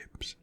relationships